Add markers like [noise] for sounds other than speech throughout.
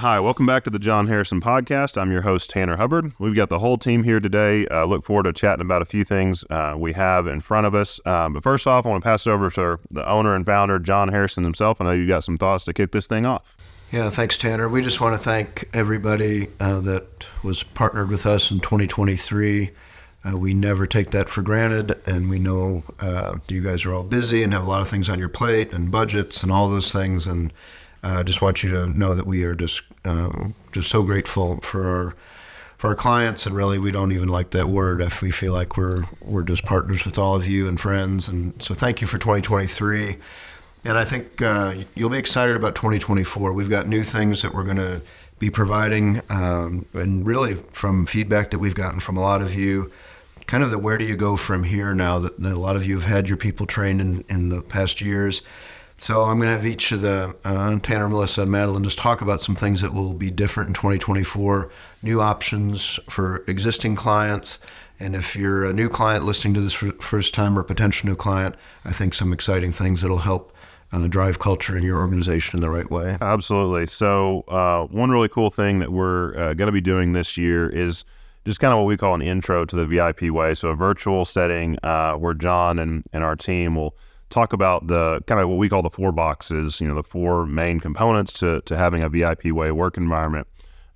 Hi, welcome back to the Jon Harrison Podcast. I'm your host, Tanner Hubbard. We've got the whole team here today. Uh, look forward to chatting about a few things uh, we have in front of us. Um, but first off, I want to pass it over to the owner and founder, Jon Harrison himself. I know you got some thoughts to kick this thing off. Yeah, thanks, Tanner. We just want to thank everybody uh, that was partnered with us in 2023. Uh, we never take that for granted, and we know uh, you guys are all busy and have a lot of things on your plate and budgets and all those things. And I uh, just want you to know that we are just um, just so grateful for our for our clients, and really we don't even like that word if we feel like we're we're just partners with all of you and friends. And so thank you for 2023. And I think uh, you'll be excited about 2024. We've got new things that we're going to be providing, um, and really from feedback that we've gotten from a lot of you, kind of the where do you go from here now that, that a lot of you have had your people trained in, in the past years so I'm going to have each of the uh, Tanner, Melissa, and Madeline just talk about some things that will be different in 2024, new options for existing clients. And if you're a new client listening to this for first time or potential new client, I think some exciting things that'll help uh, drive culture in your organization in the right way. Absolutely. So uh, one really cool thing that we're uh, going to be doing this year is just kind of what we call an intro to the VIP way. So a virtual setting uh, where Jon and, and our team will – talk about the kind of what we call the four boxes, you know, the four main components to, to having a VIP way work environment.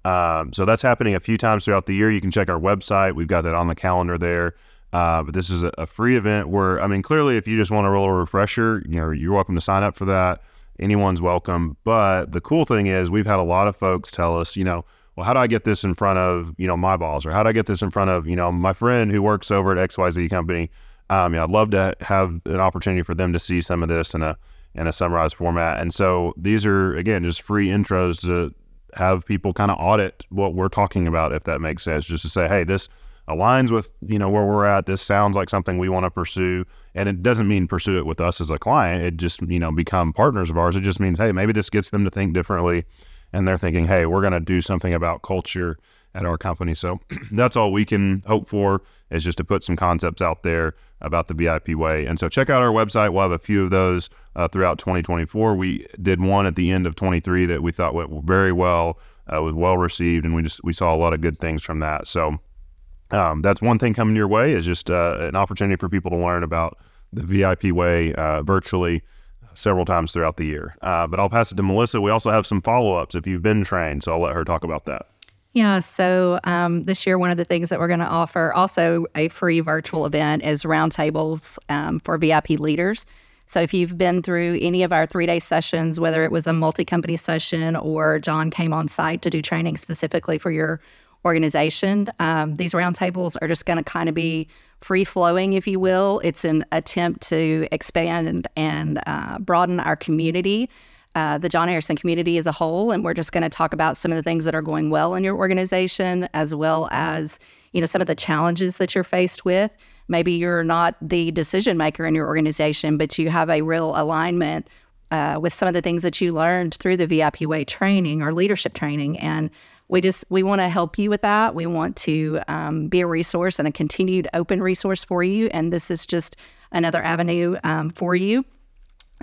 Um, so that's happening a few times throughout the year. You can check our website. We've got that on the calendar there. Uh, but this is a, a, free event where, I mean, clearly, if you just want a real refresher, you know, you're welcome to sign up for that. Anyone's welcome. But the cool thing is, we've had a lot of folks tell us, you know, well, how do I get this in front of, you know, my boss or how do I get this in front of, you know, my friend who works over at XYZ company? Um, yeah, I'd love to have an opportunity for them to see some of this in a in a summarized format. And so these are again just free intros to have people kind of audit what we're talking about, if that makes sense. Just to say, hey, this aligns with you know where we're at. This sounds like something we want to pursue, and it doesn't mean pursue it with us as a client. It just you know become partners of ours. It just means hey, maybe this gets them to think differently, and they're thinking, hey, we're going to do something about culture at our company. So [clears throat] that's all we can hope for is just to put some concepts out there about the VIP way. And so check out our website. We'll have a few of those uh, throughout 2024. We did one at the end of 23 that we thought went very well, uh, was well received, and we just we saw a lot of good things from that. So um, that's one thing coming your way is just uh, an opportunity for people to learn about the VIP way uh, virtually several times throughout the year. Uh, but I'll pass it to Melissa. We also have some follow ups if you've been trained, so I'll let her talk about that. Yeah. So um, this year, one of the things that we're going to offer, also a free virtual event, is roundtables um, for VIP leaders. So if you've been through any of our three day sessions, whether it was a multi company session or Jon came on site to do training specifically for your organization, um, these roundtables are just going to kind of be free flowing, if you will. It's an attempt to expand and, uh, broaden our community uh, the Jon Harrison community as a whole. And we're just going to talk about some of the things that are going well in your organization, as well as you know some of the challenges that you're faced with. Maybe you're not the decision maker in your organization, but you have a real alignment uh, with some of the things that you learned through the VIP Way training or leadership training, and we just we want to help you with that. We want to um, be a resource and a continued open resource for you, and this is just another avenue um, for you.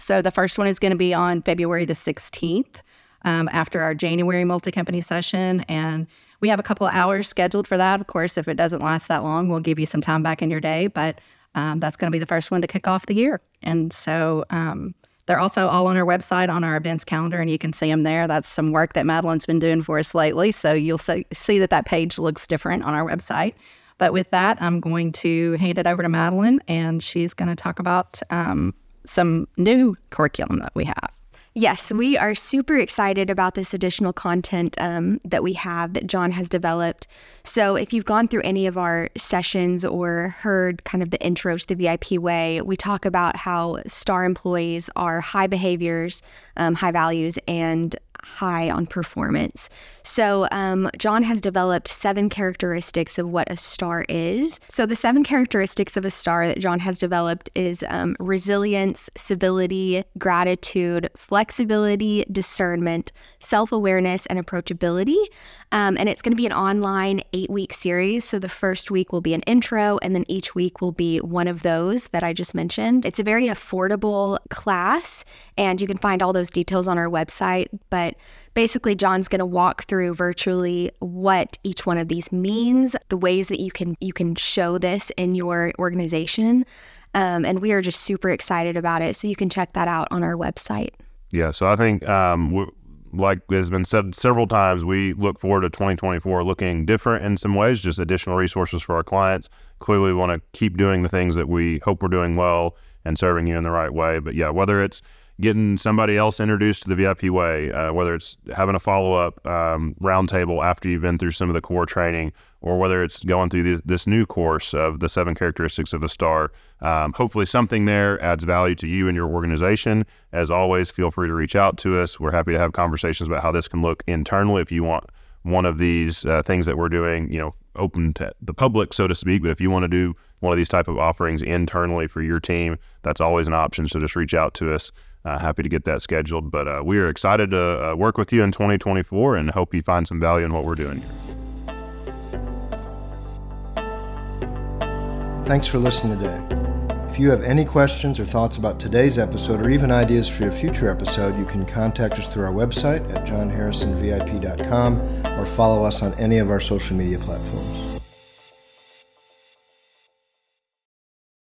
So the first one is going to be on February the 16th um, after our January multi company session. And we have a couple hours scheduled for that. Of course, if it doesn't last that long, we'll give you some time back in your day. But um, that's going to be the first one to kick off the year. And so um, they're also all on our website on our events calendar, and you can see them there. That's some work that Madeline's been doing for us lately. So you'll see, see that that page looks different on our website. But with that, I'm going to hand it over to Madeline, and she's going to talk about um, some new curriculum that we have. Yes, we are super excited about this additional content um, that we have that Jon has developed. So, if you've gone through any of our sessions or heard kind of the intro to the VIP way, we talk about how star employees are high behaviors, um, high values, and high on performance. So, um, Jon has developed seven characteristics of what a star is. So, the seven characteristics of a star that Jon has developed is um, resilience, civility, gratitude, flexibility, discernment, self awareness, and approachability. Um, and it's going to be an online eight week series. So, the first week will be an intro, and then each week will be one of those that I just mentioned. It's a very affordable class, and you can find all those details on our website. But basically, Jon's going to walk through virtually what each one of these means, the ways that you can you can show this in your organization, um, and we are just super excited about it. So you can check that out on our website. Yeah, so I think um, like has been said several times, we look forward to 2024 looking different in some ways, just additional resources for our clients. Clearly, we want to keep doing the things that we hope we're doing well and serving you in the right way. But yeah, whether it's getting somebody else introduced to the VIP way, uh, whether it's having a follow up um, roundtable after you've been through some of the core training, or whether it's going through this, this new course of the seven characteristics of a star. Um, hopefully, something there adds value to you and your organization. As always, feel free to reach out to us. We're happy to have conversations about how this can look internally if you want one of these uh, things that we're doing, you know, open to the public, so to speak. But if you want to do one of these type of offerings internally for your team, that's always an option. So just reach out to us. Uh, happy to get that scheduled. But uh, we are excited to uh, work with you in 2024 and hope you find some value in what we're doing here. Thanks for listening today. If you have any questions or thoughts about today's episode or even ideas for a future episode, you can contact us through our website at jonharrisonvip.com or follow us on any of our social media platforms.